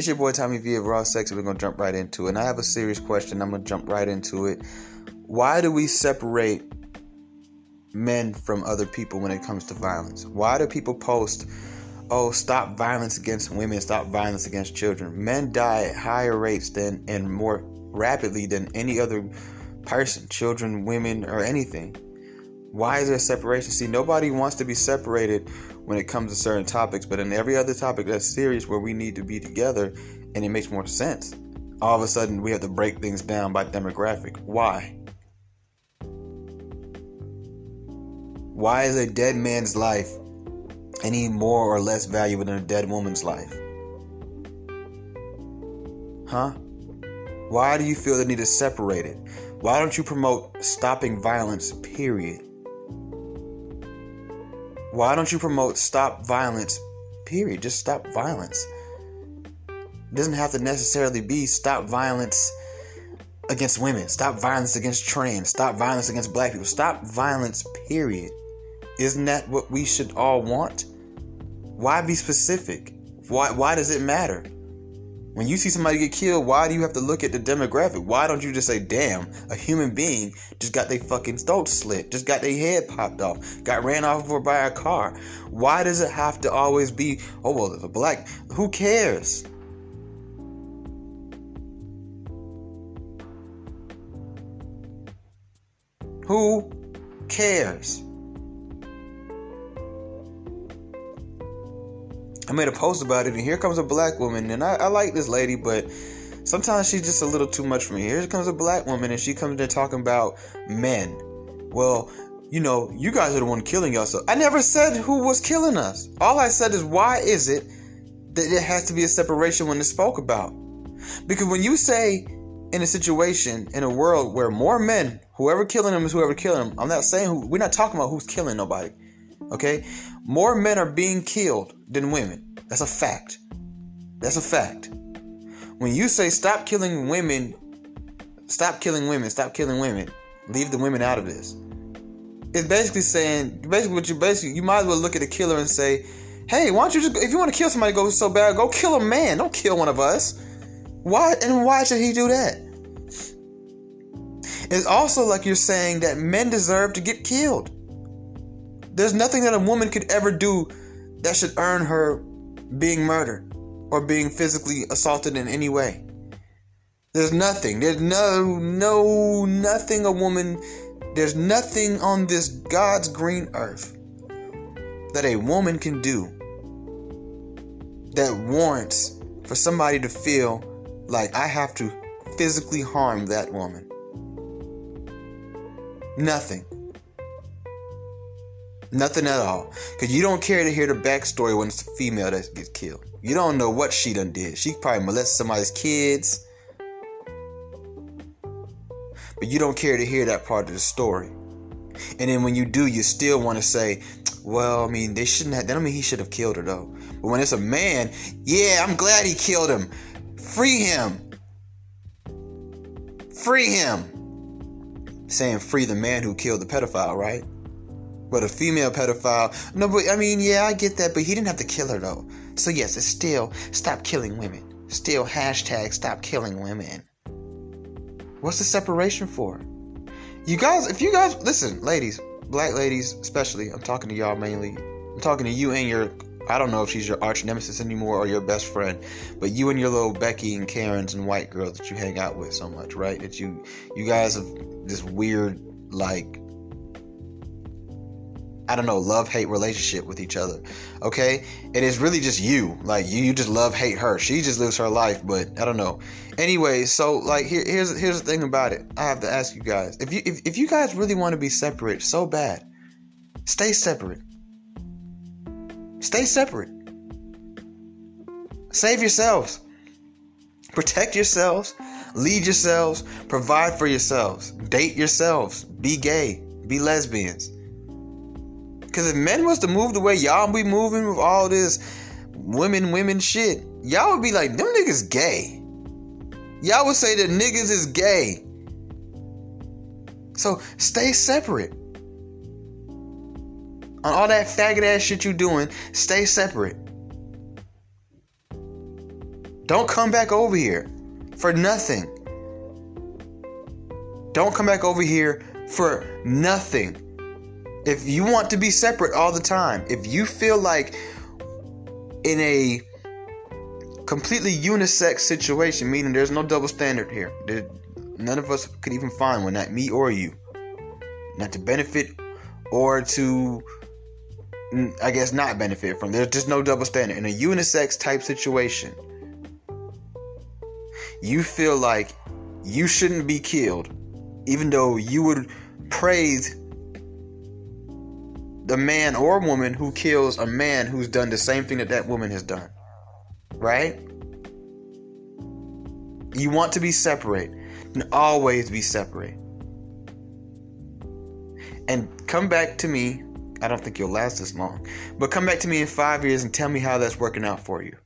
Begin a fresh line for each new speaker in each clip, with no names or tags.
It's your boy Tommy V of Raw Sex, we're gonna jump right into it. And I have a serious question. I'm gonna jump right into it. Why do we separate men from other people when it comes to violence? Why do people post, "Oh, stop violence against women, stop violence against children"? Men die at higher rates than and more rapidly than any other person, children, women, or anything. Why is there separation? See, nobody wants to be separated when it comes to certain topics, but in every other topic that's serious where we need to be together and it makes more sense, all of a sudden we have to break things down by demographic. Why? Why is a dead man's life any more or less valuable than a dead woman's life? Huh? Why do you feel the need to separate it? Why don't you promote stopping violence, period? Why don't you promote stop violence? Period. Just stop violence. It doesn't have to necessarily be stop violence against women, stop violence against trans, stop violence against black people, stop violence, period. Isn't that what we should all want? Why be specific? Why why does it matter? When you see somebody get killed, why do you have to look at the demographic? Why don't you just say, damn, a human being just got their fucking throat slit, just got their head popped off, got ran off over by a car? Why does it have to always be, oh, well, a black, who cares? Who cares? I made a post about it, and here comes a black woman, and I, I like this lady, but sometimes she's just a little too much for me. Here comes a black woman, and she comes there talking about men. Well, you know, you guys are the one killing us. I never said who was killing us. All I said is why is it that there has to be a separation when it's spoke about? Because when you say in a situation in a world where more men, whoever killing them is whoever killing them. I'm not saying who. We're not talking about who's killing nobody. Okay, more men are being killed than women. That's a fact. That's a fact. When you say stop killing women, stop killing women, stop killing women, leave the women out of this. It's basically saying, basically what you basically, you might as well look at the killer and say, hey, why don't you just, if you want to kill somebody, go so bad, go kill a man. Don't kill one of us. Why and why should he do that? It's also like you're saying that men deserve to get killed. There's nothing that a woman could ever do that should earn her being murdered or being physically assaulted in any way. There's nothing. There's no, no, nothing a woman, there's nothing on this God's green earth that a woman can do that warrants for somebody to feel like I have to physically harm that woman. Nothing. Nothing at all. Because you don't care to hear the backstory when it's a female that gets killed. You don't know what she done did. She probably molested somebody's kids. But you don't care to hear that part of the story. And then when you do, you still want to say, well, I mean, they shouldn't have. That don't mean he should have killed her, though. But when it's a man, yeah, I'm glad he killed him. Free him. Free him. Saying free the man who killed the pedophile, right? But a female pedophile, no, but I mean, yeah, I get that, but he didn't have to kill her though. So yes, it's still stop killing women. Still hashtag stop killing women. What's the separation for? You guys, if you guys listen, ladies, black ladies especially, I'm talking to y'all mainly. I'm talking to you and your I don't know if she's your arch nemesis anymore or your best friend, but you and your little Becky and Karens and white girls that you hang out with so much, right? That you you guys have this weird like I don't know, love hate relationship with each other. Okay? It is really just you. Like you, you just love hate her. She just lives her life, but I don't know. Anyway, so like here, here's here's the thing about it. I have to ask you guys. If you if, if you guys really want to be separate so bad, stay separate. Stay separate. Save yourselves. Protect yourselves. Lead yourselves. Provide for yourselves. Date yourselves. Be gay. Be lesbians because if men was to move the way y'all be moving with all this women, women shit, y'all would be like, them niggas gay. Y'all would say that niggas is gay. So stay separate. On all that faggot ass shit you doing, stay separate. Don't come back over here for nothing. Don't come back over here for nothing. If you want to be separate all the time, if you feel like in a completely unisex situation, meaning there's no double standard here, there, none of us could even find one, not me or you, not to benefit or to, I guess, not benefit from. There's just no double standard. In a unisex type situation, you feel like you shouldn't be killed, even though you would praise the man or woman who kills a man who's done the same thing that that woman has done. Right? You want to be separate and always be separate. And come back to me. I don't think you'll last this long, but come back to me in five years and tell me how that's working out for you.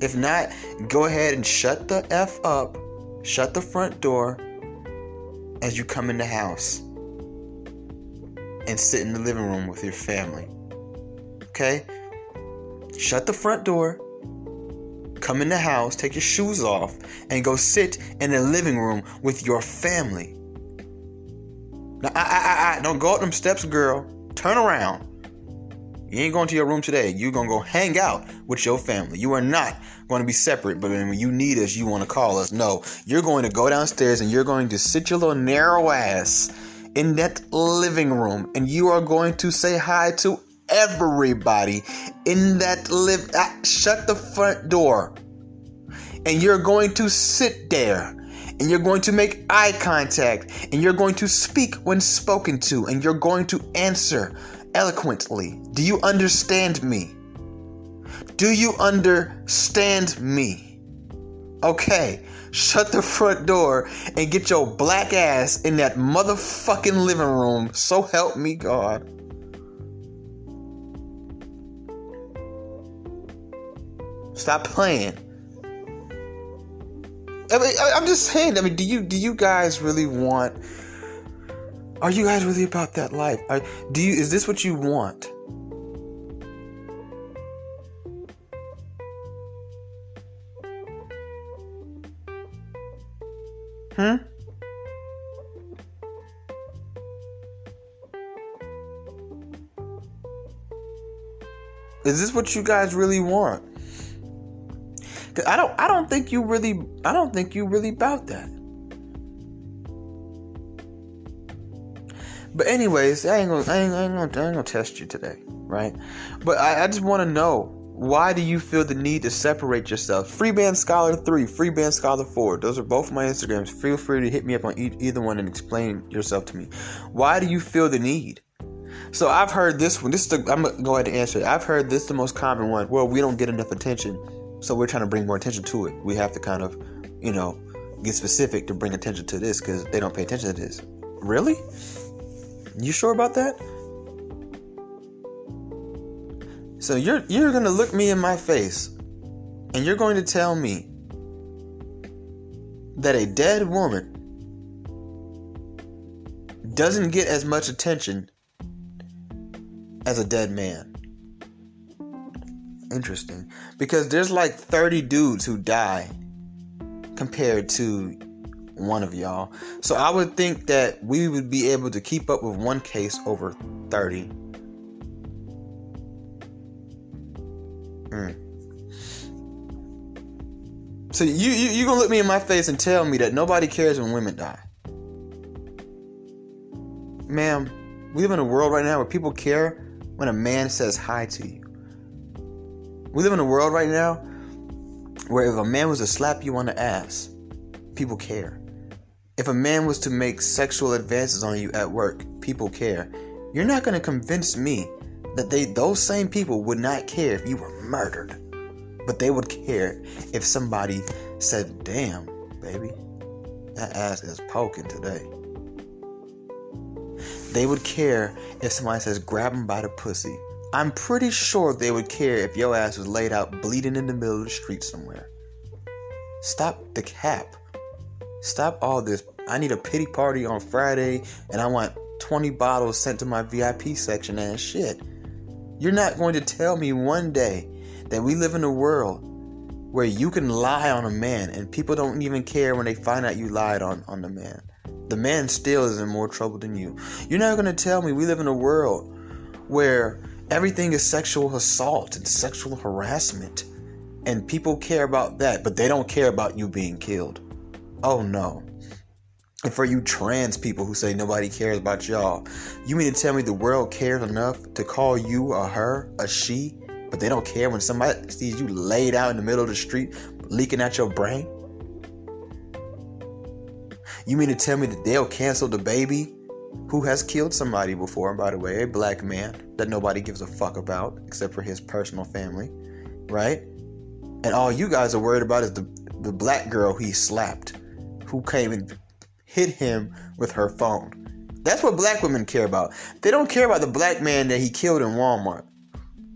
If not, go ahead and shut the F up, shut the front door as you come in the house and sit in the living room with your family. Okay? Shut the front door, come in the house, take your shoes off, and go sit in the living room with your family. Now, I, I, I, don't go up them steps, girl. Turn around. You ain't going to your room today. You're going to go hang out with your family. You are not going to be separate, but when you need us, you want to call us. No, you're going to go downstairs and you're going to sit your little narrow ass in that living room and you are going to say hi to everybody in that live ah, shut the front door. And you're going to sit there and you're going to make eye contact and you're going to speak when spoken to and you're going to answer eloquently. Do you understand me? Do you understand me? Okay shut the front door and get your black ass in that motherfucking living room. So help me God. Stop playing. I mean, I'm just saying. I mean, do you do you guys really want? Are you guys really about that life? Are, do you? Is this what you want? Hmm? Is this what you guys really want? Cause I don't I don't think you really I don't think you really about that. But anyways, I ain't gonna I ain't, I ain't, gonna, I ain't gonna test you today, right? But I, I just want to know why do you feel the need to separate yourself? Freeband Scholar 3, Freeband Scholar 4. Those are both my Instagrams. Feel free to hit me up on e- either one and explain yourself to me. Why do you feel the need? So I've heard this one. This is the, I'm gonna go ahead and answer it. I've heard this the most common one. Well, we don't get enough attention, so we're trying to bring more attention to it. We have to kind of, you know, get specific to bring attention to this because they don't pay attention to this. Really? You sure about that? So you're you're gonna look me in my face and you're going to tell me that a dead woman doesn't get as much attention as a dead man. Interesting. Because there's like 30 dudes who die compared to one of y'all. So I would think that we would be able to keep up with one case over 30 Mm. So you you you gonna look me in my face and tell me that nobody cares when women die, ma'am? We live in a world right now where people care when a man says hi to you. We live in a world right now where if a man was to slap you on the ass, people care. If a man was to make sexual advances on you at work, people care. You're not going to convince me that they those same people would not care if you were murdered. But they would care if somebody said, "Damn, baby, that ass is poking today." They would care if somebody says, "Grab him by the pussy." I'm pretty sure they would care if your ass was laid out bleeding in the middle of the street somewhere. Stop the cap. Stop all this. I need a pity party on Friday and I want 20 bottles sent to my VIP section and shit. You're not going to tell me one day that we live in a world where you can lie on a man and people don't even care when they find out you lied on, on the man. The man still is in more trouble than you. You're not going to tell me we live in a world where everything is sexual assault and sexual harassment and people care about that, but they don't care about you being killed. Oh no. And for you trans people who say nobody cares about y'all, you mean to tell me the world cares enough to call you a her, a she, but they don't care when somebody sees you laid out in the middle of the street leaking out your brain? You mean to tell me that they'll cancel DaBaby who has killed somebody before, and by the way, a black man that nobody gives a fuck about except for his personal family, right? And all you guys are worried about is the, the black girl he slapped who came and hit him with her phone. That's what black women care about. They don't care about the black man that he killed in Walmart.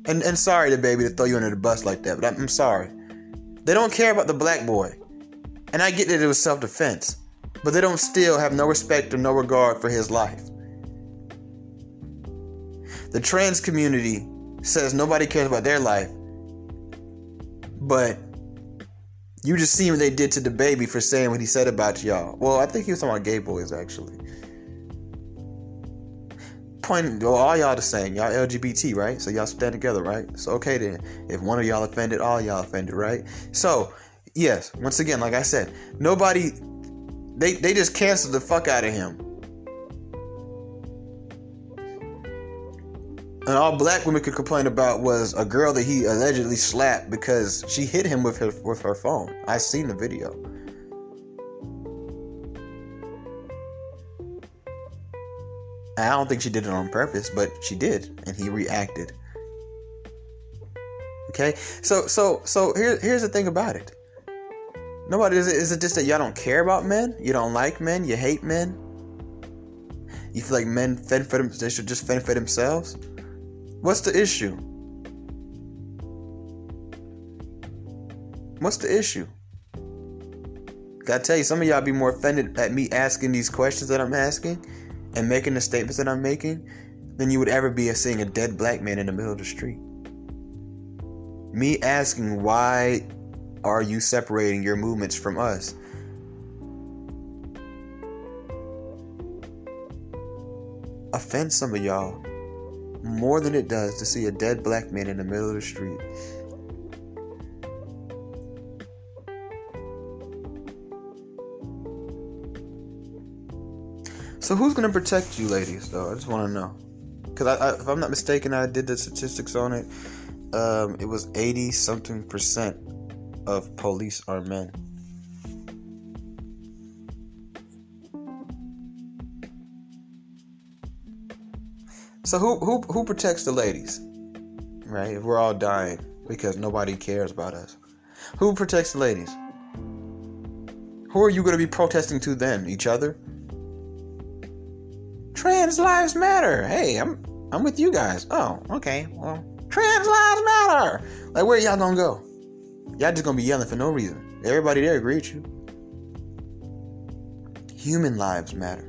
And and sorry baby to throw you under the bus like that, but I'm, sorry. They don't care about the black boy. And I get that it was self-defense, but they don't still have no respect or no regard for his life. The trans community says nobody cares about their life, but you just seen what they did to DaBaby for saying what he said about y'all. Well, I think he was talking about gay boys actually. Point well, all y'all the same. Y'all LGBT, right? So y'all stand together, right? So okay then. If one of y'all offended, all y'all offended, right? So yes, once again, like I said, nobody they they just canceled the fuck out of him. And all black women could complain about was a girl that he allegedly slapped because she hit him with her with her phone. I seen the video. I don't think she did it on purpose, but she did, and he reacted. Okay, so so so here here's the thing about it. Nobody is it, is it just that y'all don't care about men? You don't like men? You hate men? You feel like men fend for them? They should just fend for themselves? What's the issue? What's the issue? Gotta tell you, some of y'all be more offended at me asking these questions that I'm asking and making the statements that I'm making than you would ever be at seeing a dead black man in the middle of the street. Me asking why are you separating your movements from us? Offend some of y'all more than it does to see a dead black man in the middle of the street. So who's gonna protect you, ladies? Though I just want to know, because if I'm not mistaken, I did the statistics on it. Um, it was 80 something percent of police are men. So who who who protects the ladies? Right? If we're all dying because nobody cares about us. Who protects the ladies? Who are you going to be protesting to then? Each other? Trans lives matter. Hey, I'm I'm with you guys. Oh, okay. Well, trans lives matter. Like where y'all gonna go? Y'all just gonna be yelling for no reason. Everybody there agreed you. Human lives matter.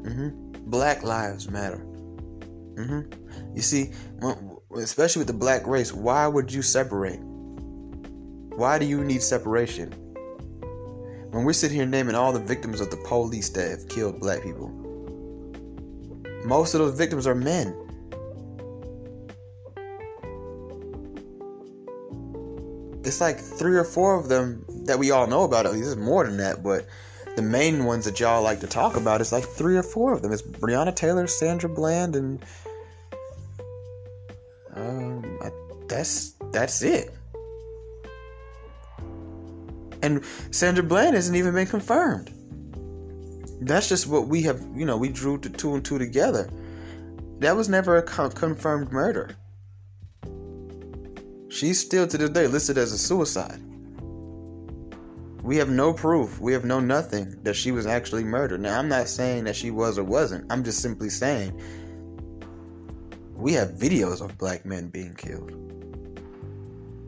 Mm-hmm. Black lives matter. Mm-hmm. You see, especially with the black race, why would you separate? Why do you need separation? When we're sitting here naming all the victims of the police that have killed black people, most of those victims are men. It's like three or four of them that we all know about. At least more than that, but the main ones that y'all like to talk about is like three or four of them. It's Breonna Taylor, Sandra Bland, and um, that's that's it. And Sandra Bland hasn't even been confirmed. That's just what we have, you know, we drew the two and two together. That was never a confirmed murder. She's still to this day listed as a suicide. We have no proof. We have no nothing that she was actually murdered. Now, I'm not saying that she was or wasn't. I'm just simply saying we have videos of black men being killed.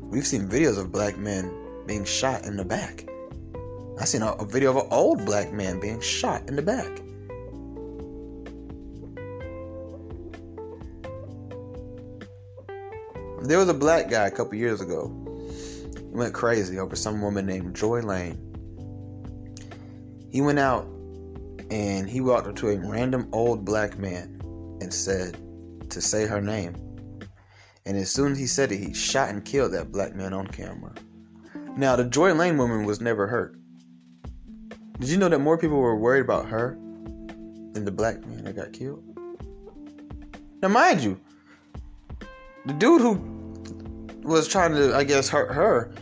We've seen videos of black men being shot in the back. I seen a, a video of an old black man being shot in the back. There was a black guy a couple years ago. He went crazy over some woman named Joy Lane. He went out and he walked up to a random old black man and said to say her name. And as soon as he said it, he shot and killed that black man on camera. Now, the Joy Lane woman was never hurt. Did you know that more people were worried about her than the black man that got killed? Now, mind you, the dude who was trying to, I guess, hurt her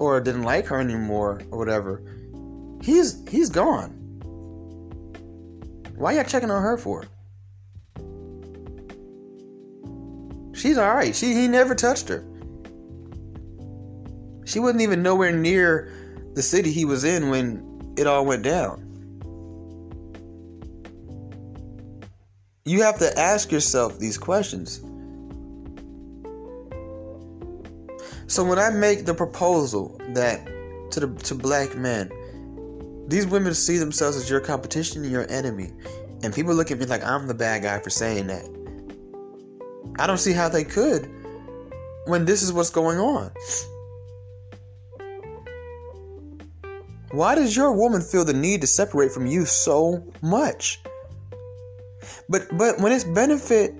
or didn't like her anymore or whatever, he's he's gone. Why y'all checking on her for? She's all right. She he never touched her. She wasn't even nowhere near the city he was in when it all went down. You have to ask yourself these questions. So when I make the proposal that to the to black men, these women see themselves as your competition and your enemy, and people look at me like I'm the bad guy for saying that. I don't see how they could when this is what's going on. Why does your woman feel the need to separate from you so much? But but when it's benefit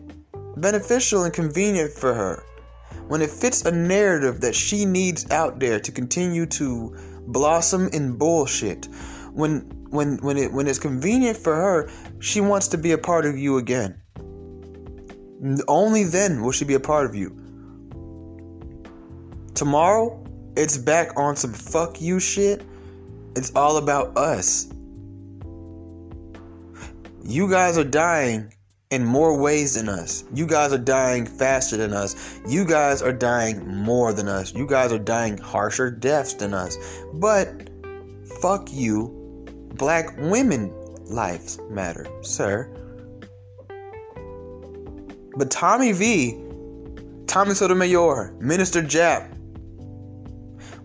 beneficial and convenient for her, when it fits a narrative that she needs out there to continue to blossom in bullshit, when when when it when it's convenient for her, she wants to be a part of you again. Only then will she be a part of you. Tomorrow, it's back on some fuck you shit. It's all about us. You guys are dying in more ways than us. You guys are dying faster than us. You guys are dying more than us. You guys are dying harsher deaths than us. But fuck you. Black women lives matter, sir. But Tommy V, Tommy Sotomayor, Minister Jap,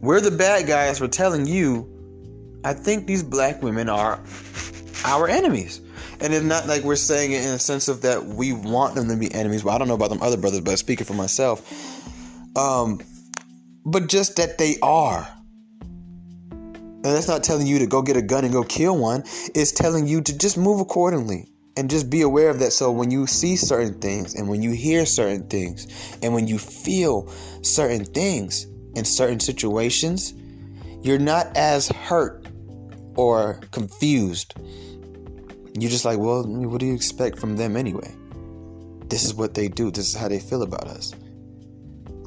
we're the bad guys for telling you, I think these black women are our enemies. And it's not like we're saying it in a sense of that we want them to be enemies. Well, I don't know about them other brothers, but speaking for myself, um, but just that they are. And that's not telling you to go get a gun and go kill one. It's telling you to just move accordingly and just be aware of that. So when you see certain things and when you hear certain things and when you feel certain things in certain situations, you're not as hurt or confused you're just like, well, what do you expect from them anyway? This is what they do. This is how they feel about us.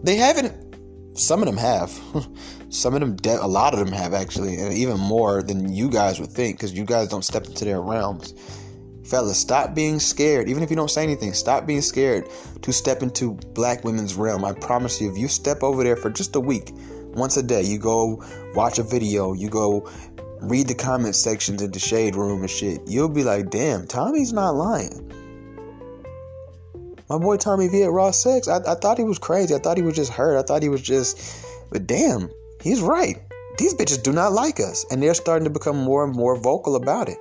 They haven't. Some of them have. some of them, a lot of them have actually, and even more than you guys would think, because you guys don't step into their realms. Fellas, stop being scared. Even if you don't say anything, stop being scared to step into black women's realm. I promise you, if you step over there for just a week, once a day, you go watch a video, you go read the comment sections in the shade room and shit, you'll be like, damn, Tommy's not lying. My boy Tommy V at Raw Sex, I, I thought he was crazy. I thought he was just hurt. I thought he was just, but damn, he's right. These bitches do not like us, and they're starting to become more and more vocal about it.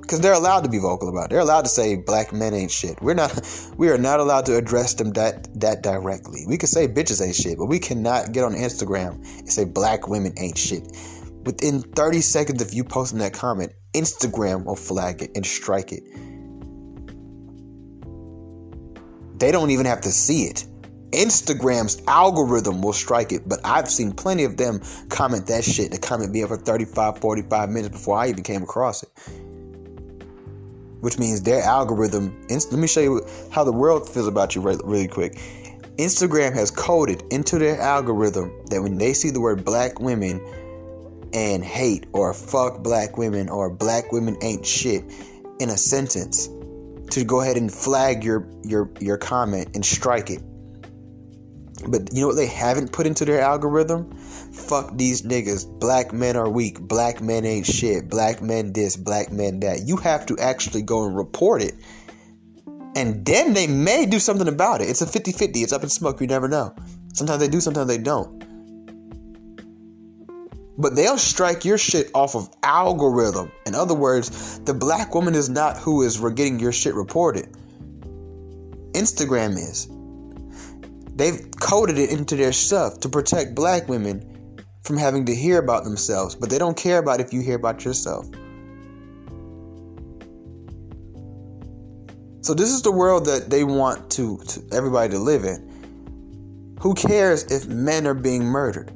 Because they're allowed to be vocal about it. They're allowed to say black men ain't shit. We're not. We are not allowed to address them that that directly. We can say bitches ain't shit, but we cannot get on Instagram and say black women ain't shit within 30 seconds of you posting that comment, Instagram will flag it and strike it. They don't even have to see it. Instagram's algorithm will strike it, but I've seen plenty of them comment that shit. The comment being for 35, 45 minutes before I even came across it. Which means their algorithm. Let me show you how the world feels about you really quick. Instagram has coded into their algorithm that when they see the word black women, and hate or fuck black women or black women ain't shit in a sentence to go ahead and flag your your your comment and strike it. But you know what they haven't put into their algorithm? Fuck these niggas. Black men are weak. Black men ain't shit. Black men this, black men that. You have to actually go and report it. And then they may do something about it. It's a 50 50. It's up in smoke. You never know. Sometimes they do, sometimes they don't. But they'll strike your shit off of algorithm. In other words, the black woman is not who is getting your shit reported. Instagram is. they've coded it into their stuff to protect black women from having to hear about themselves, but they don't care about if you hear about yourself. So this is the world that they want to, to everybody to live in. Who cares if men are being murdered?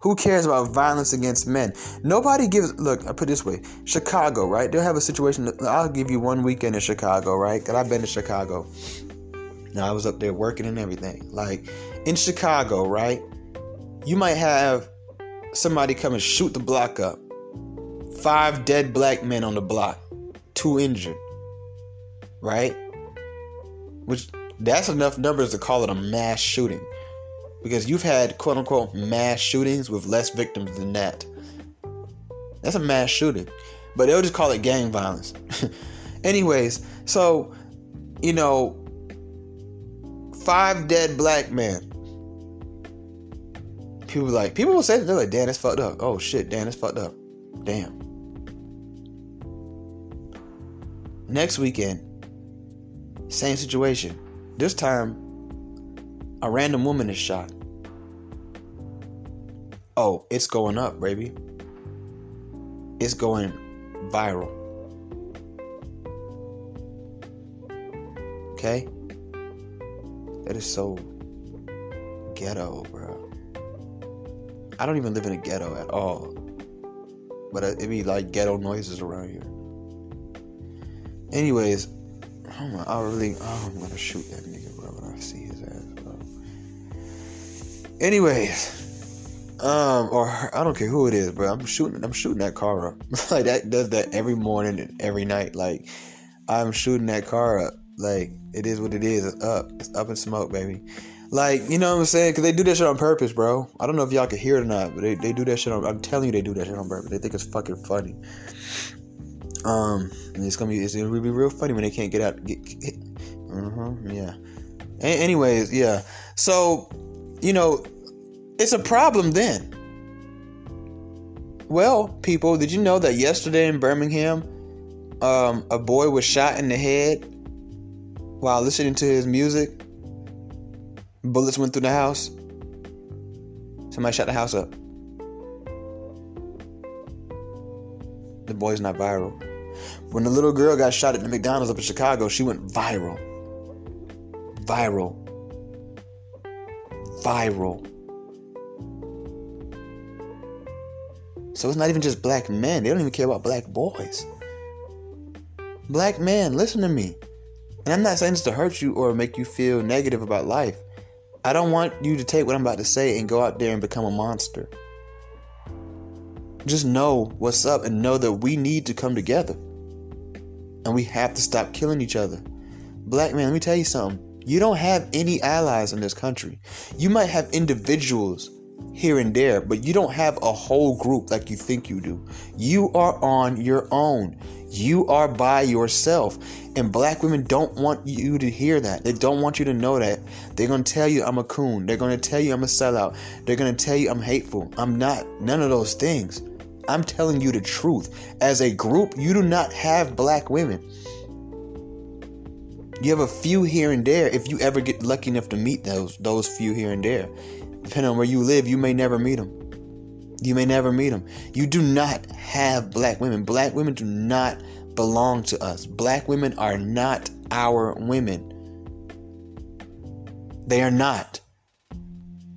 Who cares about violence against men? Nobody gives. Look, I put this way: Chicago, right? They'll have a situation. I'll give you one weekend in Chicago, right? Cause I've been to Chicago. Now I was up there working and everything. Like in Chicago, right? You might have somebody come and shoot the block up. Five dead black men on the block, two injured right? Which that's enough numbers to call it a mass shooting. Because you've had quote unquote mass shootings with less victims than that. That's a mass shooting. But they'll just call it gang violence. Anyways, so, you know, five dead black men. People like people will say that they're like, damn, that's fucked up. Oh shit, damn, that's fucked up. Damn. Next weekend, same situation. This time, a random woman is shot. Oh, it's going up, baby. It's going viral. Okay? That is so ghetto, bro. I don't even live in a ghetto at all. But it'd be like ghetto noises around here. Anyways, I really, I'm gonna shoot that nigga, bro, when I see his ass. Anyways, um, or I don't care who it is, bro. I'm shooting, I'm shooting that car up. like that does that every morning and every night. Like I'm shooting that car up. Like it is what it is. It's up. It's up in smoke, baby. Like, you know what I'm saying? Because they do that shit on purpose, bro. I don't know if y'all can hear it or not, but they, they do that shit on. I'm telling you, they do that shit on purpose. They think it's fucking funny. Um, it's gonna be it's gonna be real funny when they can't get out. Get, get, uh-huh, yeah. A- anyways, yeah. So, you know, it's a problem then. Well, people, did you know that yesterday in Birmingham, um, a boy was shot in the head while listening to his music? Bullets went through the house. Somebody shot the house up. The boy's not viral. When the little girl got shot at the McDonald's up in Chicago, she went viral. Viral. Viral. So it's not even just black men. They don't even care about black boys. Black men, listen to me. And I'm not saying this to hurt you or make you feel negative about life. I don't want you to take what I'm about to say and go out there and become a monster. Just know what's up and know that we need to come together. And we have to stop killing each other. Black man, let me tell you something. You don't have any allies in this country. You might have individuals here and there, but you don't have a whole group like you think you do. You are on your own. You are by yourself. And black women don't want you to hear that. They don't want you to know that. They're going to tell you I'm a coon. They're going to tell you I'm a sellout. They're going to tell you I'm hateful. I'm not. None of those things. I'm telling you the truth. As a group, you do not have black women. You have a few here and there if you ever get lucky enough to meet those those few here and there. Depending on where you live, you may never meet them. You may never meet them. You do not have black women. Black women do not belong to us. Black women are not our women. They are not.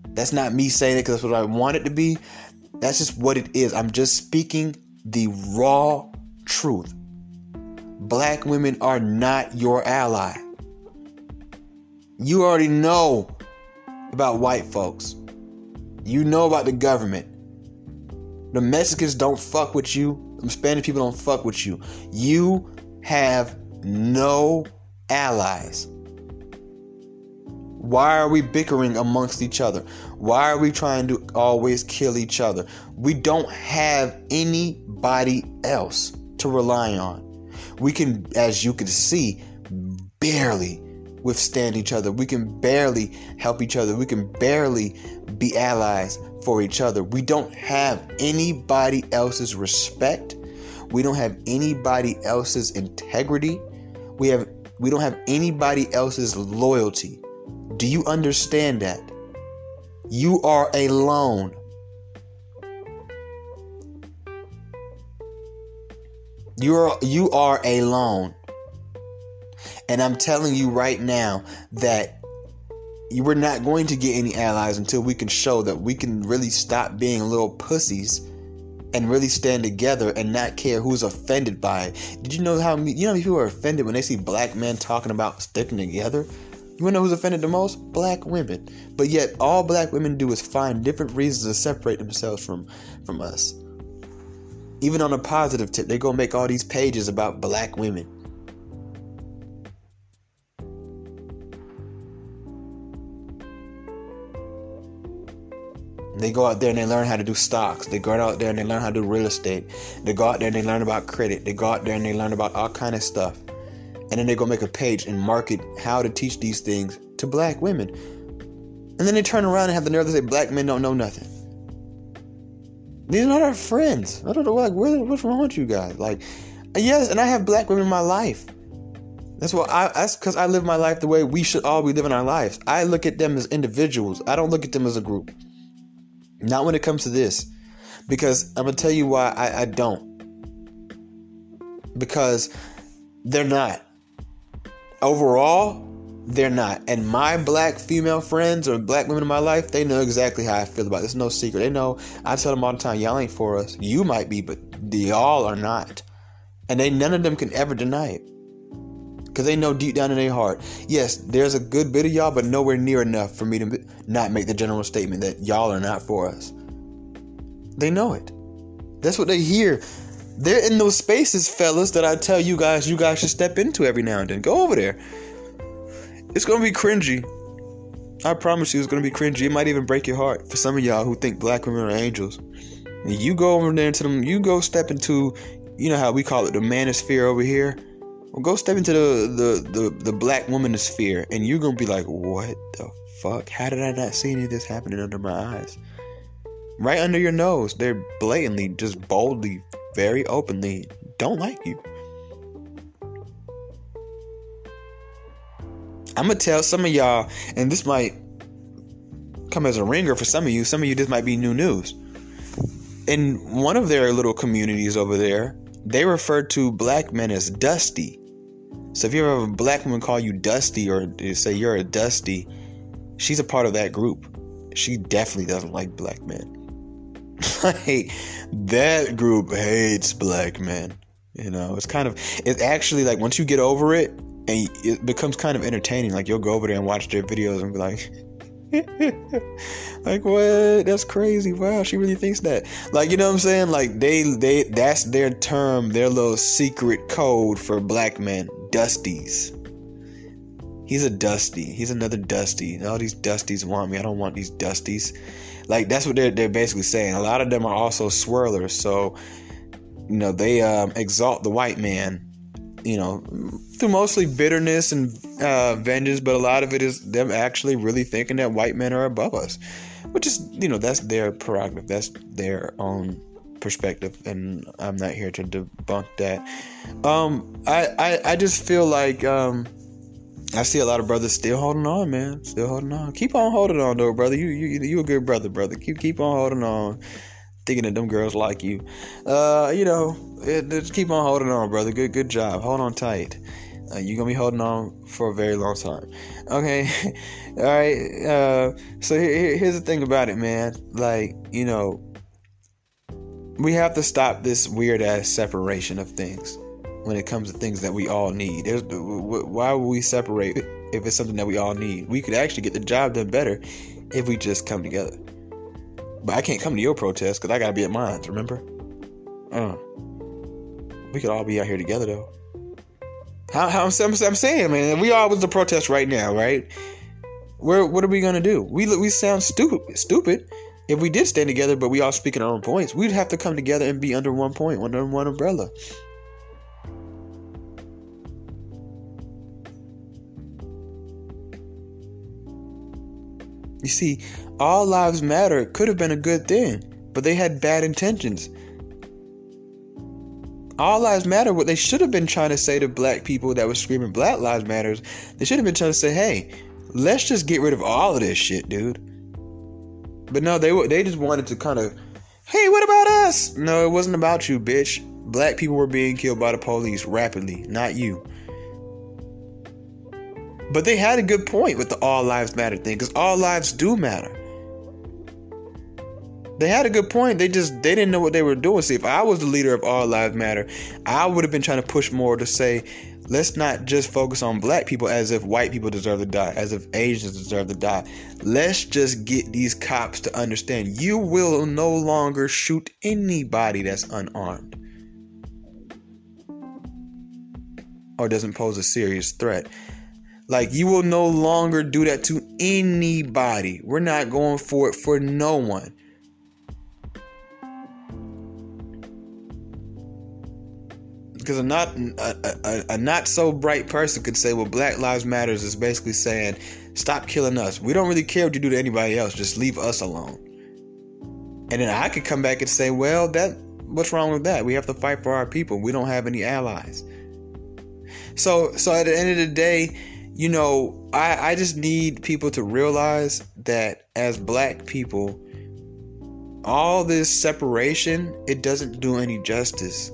That's not me saying it because that's what I want it to be. That's just what it is. I'm just speaking the raw truth. Black women are not your ally. You already know about white folks. You know about the government. The Mexicans don't fuck with you. The Spanish people don't fuck with you. You have no allies. Why are we bickering amongst each other? Why are we trying to always kill each other? We don't have anybody else to rely on. We can, as you can see, barely withstand each other. We can barely help each other. We can barely be allies for each other. We don't have anybody else's respect. We don't have anybody else's integrity. We have we don't have anybody else's loyalty Do you understand that? You are alone. You're you are alone. And I'm telling you right now that you are not going to get any allies until we can show that we can really stop being little pussies and really stand together and not care who's offended by it. Did you know how you know people are offended when they see black men talking about sticking together? You wanna know who's offended the most? Black women. But yet all black women do is find different reasons to separate themselves from from us. Even on a positive tip, they go make all these pages about black women. They go out there and they learn how to do stocks. They go out there and they learn how to do real estate. They go out there and they learn about credit. They go out there and they learn about all kind of stuff. And then they go make a page and market how to teach these things to black women. And then they turn around and have the nerve to say black men don't know nothing. These are not our friends. I don't know like what's wrong with you guys. Like, yes, and I have black women in my life. That's what I. That's because I live my life the way we should all be living our lives. I look at them as individuals. I don't look at them as a group. Not when it comes to this. Because I'm to tell you why I, I don't. Because they're not. Overall, they're not. And my black female friends or black women in my life, they know exactly how I feel about it. It's no secret. They know. I tell them all the time, y'all ain't for us. You might be, but y'all are not. And they none of them can ever deny it. Because they know deep down in their heart, yes, there's a good bit of y'all, but nowhere near enough for me to not make the general statement that y'all are not for us. They know it. That's what they hear. They're in those spaces, fellas, that I tell you guys you guys should step into every now and then. Go over there. It's gonna be cringy. I promise you, it's gonna be cringy. It might even break your heart for some of y'all who think black women are angels. And you go over there into them. You go step into, you know how we call it the manosphere over here well, go step into the, the, the, the black woman sphere and you're to be like, what the fuck? How did I not see any of this happening under my eyes? Right under your nose. They're blatantly, just boldly, very openly don't like you. I'm to tell some of y'all, and this might come as a ringer for some of you. Some of you, this might be new news. In one of their little communities over there, they refer to black men as dusty. So if you ever have a black woman call you Dusty or say you're a Dusty, she's a part of that group. She definitely doesn't like black men. like that group hates black men. You know, it's kind of it's actually like once you get over it and it becomes kind of entertaining. Like you'll go over there and watch their videos and be like, like what? That's crazy. Wow, she really thinks that. Like, you know what I'm saying? Like they they that's their term, their little secret code for black men, dusties. He's a dusty. He's another dusty. All these dusties want me. I don't want these dusties. Like that's what they're they're basically saying. A lot of them are also swirlers, so you know, they um, exalt the white man you know, through mostly bitterness and uh, vengeance, but a lot of it is them actually really thinking that white men are above us, which is, you know, that's their prerogative, that's their own perspective, and I'm not here to debunk that. Um, I, I, I just feel like um, I see a lot of brothers still holding on, man, still holding on. Keep on holding on, though, brother. You, you, you a good brother, brother. Keep, keep on holding on thinking that them girls like you. Uh, you know, it, just keep on holding on, brother. Good, good job. Hold on tight. Uh, you're gonna be holding on for a very long time. Okay, all right. Uh, so here, here's the thing about it, man. Like, you know, we have to stop this weird ass separation of things when it comes to things that we all need. There's, why would we separate if it's something that we all need? We could actually get the job done better if we just come together. But I can't come to your protest because I gotta be at mine. Remember? Uh, we could all be out here together though. How, how I'm, I'm, saying, man, we all was the protest right now, right? Where what are we gonna do? We we sound stupid, stupid. If we did stand together, but we all speaking our own points, we'd have to come together and be under one point, under one umbrella. You see, all lives matter could have been a good thing, but they had bad intentions. All lives matter, what they should have been trying to say to black people that were screaming Black Lives Matters, they should have been trying to say, hey, let's just get rid of all of this shit, dude. But no, they they just wanted to kind of, hey, what about us? No, it wasn't about you, bitch. Black people were being killed by the police rapidly, not you. But they had a good point with the all lives matter thing, because all lives do matter. They had a good point. They just they didn't know what they were doing. See, if I was the leader of All Lives Matter, I would have been trying to push more to say, let's not just focus on black people as if white people deserve to die, as if Asians deserve to die. Let's just get these cops to understand you will no longer shoot anybody that's unarmed or doesn't pose a serious threat. Like you will no longer do that to anybody. We're not going for it for no one. because a not a, a, a, not so bright person could say well black lives matters is basically saying stop killing us. We don't really care what you do to anybody else. Just leave us alone. And then i could come back and say well that what's wrong with that? We have to fight for our people. We don't have any allies. So so at the end of the day you know i i just need people to realize that as black people all this separation it doesn't do any justice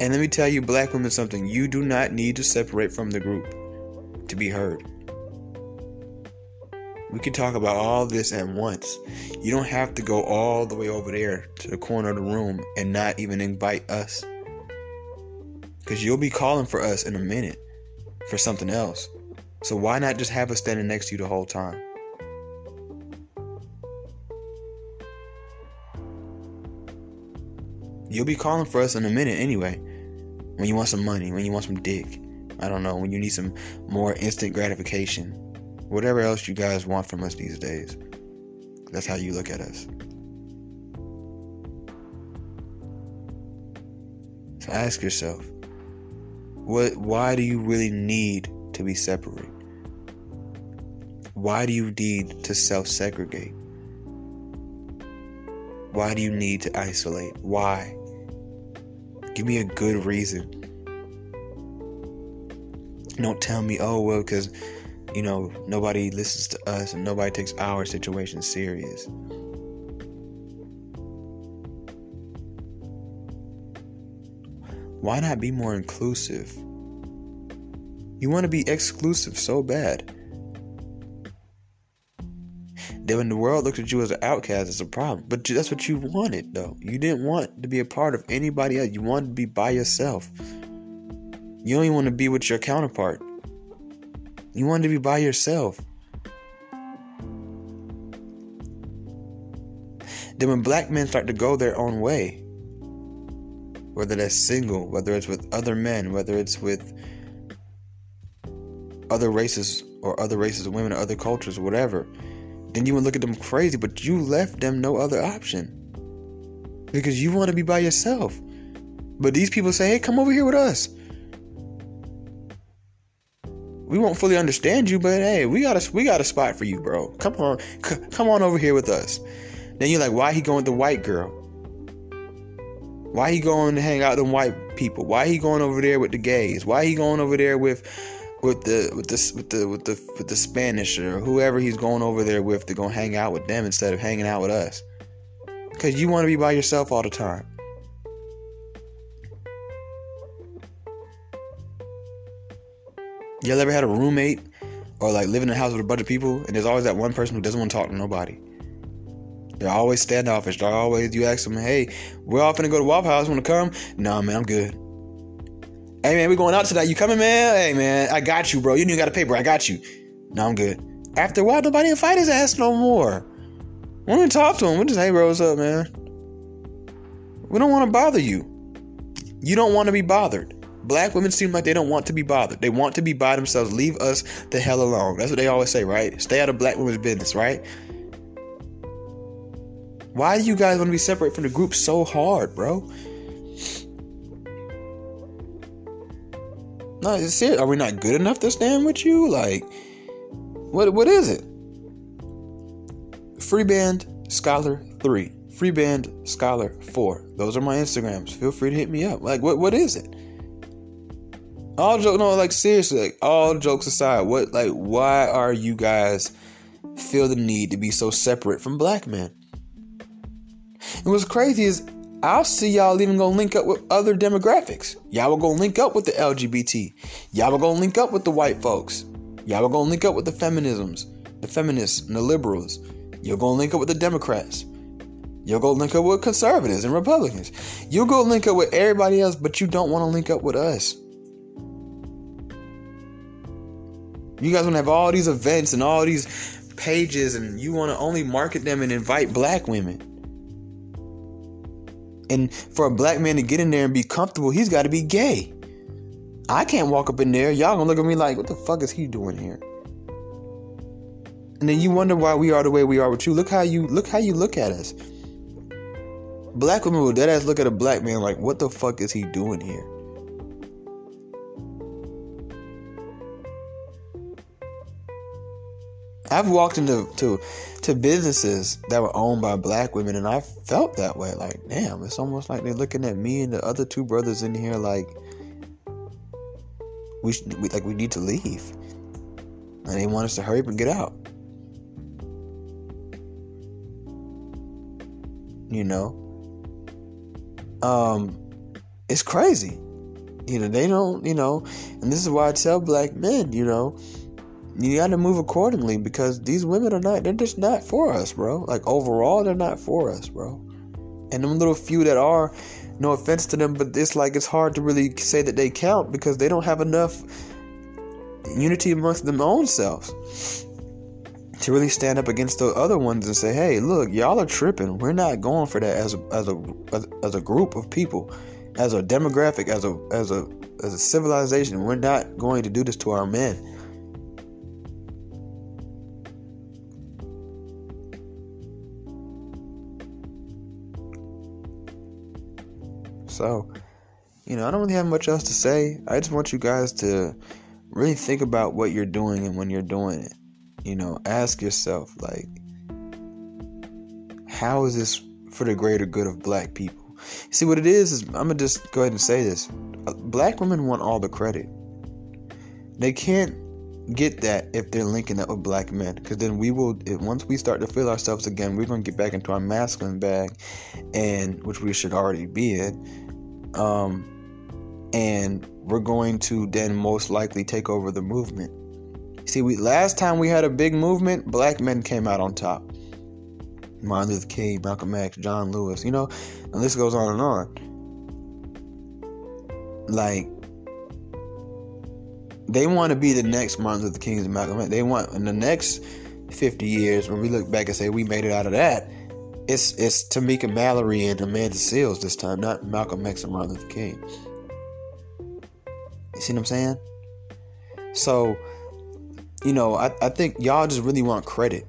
and let me tell you, black women, something. You do not need to separate from the group to be heard. We can talk about all this at once. You don't have to go all the way over there to the corner of the room and not even invite us. Because you'll be calling for us in a minute for something else. So why not just have us standing next to you the whole time? You'll be calling for us in a minute anyway when you want some money, when you want some dick. I don't know, when you need some more instant gratification. Whatever else you guys want from us these days. That's how you look at us. So ask yourself, what why do you really need to be separate? Why do you need to self-segregate? Why do you need to isolate? Why? Give me a good reason. Don't tell me, oh, well, because, you know, nobody listens to us and nobody takes our situation serious. Why not be more inclusive? You want to be exclusive so bad. Then when the world looks at you as an outcast, it's a problem. But that's what you wanted, though. You didn't want to be a part of anybody else. You wanted to be by yourself. You don't want to be with your counterpart. You want to be by yourself. Then when black men start to go their own way, whether they're single, whether it's with other men, whether it's with other races or other races of women or other cultures, whatever, then you would look at them crazy, but you left them no other option. Because you want to be by yourself. But these people say, hey, come over here with us. We won't fully understand you, but hey, we got a we got a spot for you, bro. Come on, c- come on over here with us. Then you're like, why he going with the white girl? Why he going to hang out with them white people? Why he going over there with the gays? Why he going over there with with the with the with the with the with the Spanish or whoever he's going over there with to go hang out with them instead of hanging out with us. Cause you want to be by yourself all the time. Y'all ever had a roommate or like live in a house with a bunch of people and there's always that one person who doesn't want to talk to nobody? They're always standoffish. They're always you ask them, hey, we're all gonna go to Waffle House. Wanna come? Nah, man, I'm good. Hey man, we going out tonight. You coming, man? Hey man, I got you, bro. You didn't even got a paper. I got you. No, I'm good. After a while, nobody invite his ass no more. We don't talk to him. We just, hey, bro, what's up, man? We don't want to bother you. You don't want to be bothered. Black women seem like they don't want to be bothered. They want to be by themselves. Leave us the hell alone. That's what they always say, right? Stay out of black women's business, right? Why do you guys want to be separate from the group so hard, bro? No, it's it. Are we not good enough to stand with you? Like, what? What is it? Free band scholar three. Free band scholar four. Those are my Instagrams. Feel free to hit me up. Like, what? What is it? All joke, no, like seriously, like all jokes aside, what, like, why are you guys feel the need to be so separate from black men? And what's crazy is I'll see y'all even gonna link up with other demographics. Y'all will gonna link up with the LGBT. Y'all will gonna link up with the white folks. Y'all will gonna link up with the feminisms, the feminists, and the liberals. You're gonna link up with the Democrats. You'll go link up with conservatives and Republicans. You'll go link up with everybody else, but you don't want to link up with us. You guys want to have all these events and all these pages, and you want to only market them and invite black women. And for a black man to get in there and be comfortable, he's got to be gay. I can't walk up in there. Y'all gonna look at me like, what the fuck is he doing here? And then you wonder why we are the way we are with you. Look how you look how you look at us. Black women will dead ass look at a black man like, what the fuck is he doing here? I've walked into to to businesses that were owned by black women, and I felt that way. Like, damn, it's almost like they're looking at me and the other two brothers in here like we, should, we like we need to leave, and they want us to hurry up and get out. You know, um, it's crazy. You know, they don't. You know, and this is why I tell black men, you know you got to move accordingly because these women are not, they're just not for us, bro. Like overall, they're not for us, bro. And them little few that are, no offense to them, but it's like it's hard to really say that they count because they don't have enough unity amongst them own selves to really stand up against the other ones and say, "Hey, look, y'all are tripping. We're not going for that as a as a as, a group of people, as a demographic, as a as a as a civilization. We're not going to do this to our men." So, you know, I don't really have much else to say. I just want you guys to really think about what you're doing and when you're doing it. You know, ask yourself, like, how is this for the greater good of black people? See, what it is, is I'm going to just go ahead and say this uh, black women want all the credit. They can't get that if they're linking up with black men because then we will once we start to feel ourselves again we're going to get back into our masculine bag and which we should already be in um, and we're going to then most likely take over the movement. See, we last time we had a big movement, black men came out on top. Martin Luther King, Malcolm X, John Lewis, you know, and this goes on and on. Like, they want to be the next Martin Luther King and Malcolm X. They want in the next 50 years, when we look back and say we made it out of that, it's it's Tamika Mallory and Amanda Seales this time, not Malcolm X and Martin Luther King. You see what I'm saying? So, you know, I, I think y'all just really want credit.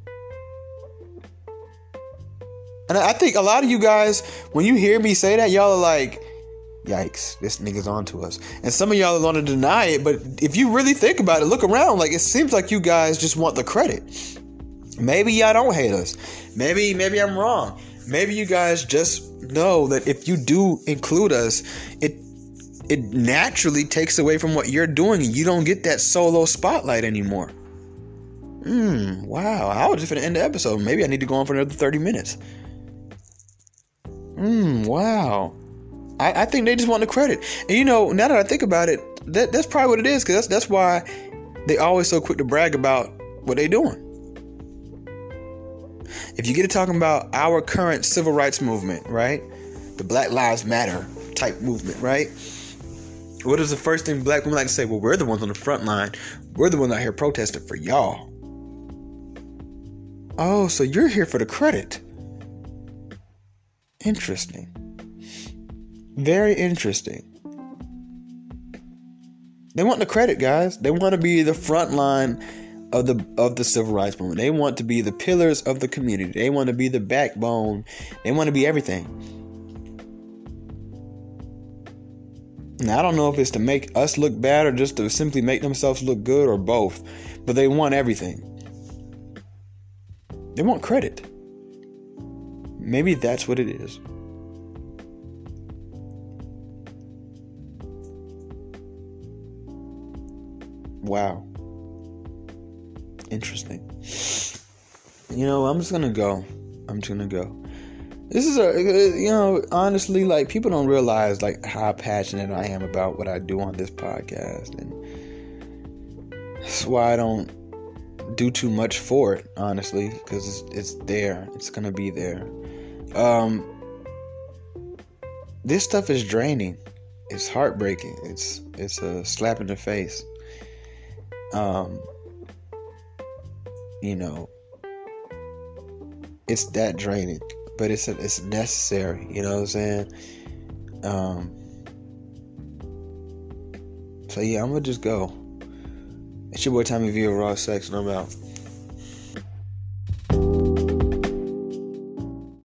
And I think a lot of you guys, when you hear me say that, y'all are like, yikes, this nigga's on to us. And some of y'all are to deny it, but if you really think about it, look around, like it seems like you guys just want the credit. Maybe y'all don't hate us. Maybe maybe I'm wrong. Maybe you guys just know that if you do include us, it it naturally takes away from what you're doing and you don't get that solo spotlight anymore. Hmm, wow. I was just gonna end the episode. Maybe I need to go on for another 30 minutes. Hmm, wow. I, I think they just want the credit. And you know, now that I think about it, that, that's probably what it is, because that's that's why they always so quick to brag about what they're doing. If you get to talking about our current civil rights movement, right? The Black Lives Matter type movement, right? What is the first thing black women like to say? Well, we're the ones on the front line. We're the ones out here protesting for y'all. Oh, so you're here for the credit. Interesting. Very interesting. They want the credit, guys. They want to be the front line of the of the civil rights movement. They want to be the pillars of the community. They want to be the backbone. They want to be everything. Now I don't know if it's to make us look bad or just to simply make themselves look good or both, but they want everything. They want credit. Maybe that's what it is. Wow. Interesting. You know, I'm just gonna go. I'm just gonna go. This is a, you know, honestly, like people don't realize like how passionate I am about what I do on this podcast, and that's why I don't do too much for it, honestly, because it's, it's there. It's gonna be there. Um, this stuff is draining. It's heartbreaking. It's it's a slap in the face. Um, you know, it's that draining, but it's a, it's necessary. You know what I'm saying? Um. So yeah, I'm gonna just go. It's your boy Tommy V of Raw Sex, and I'm out.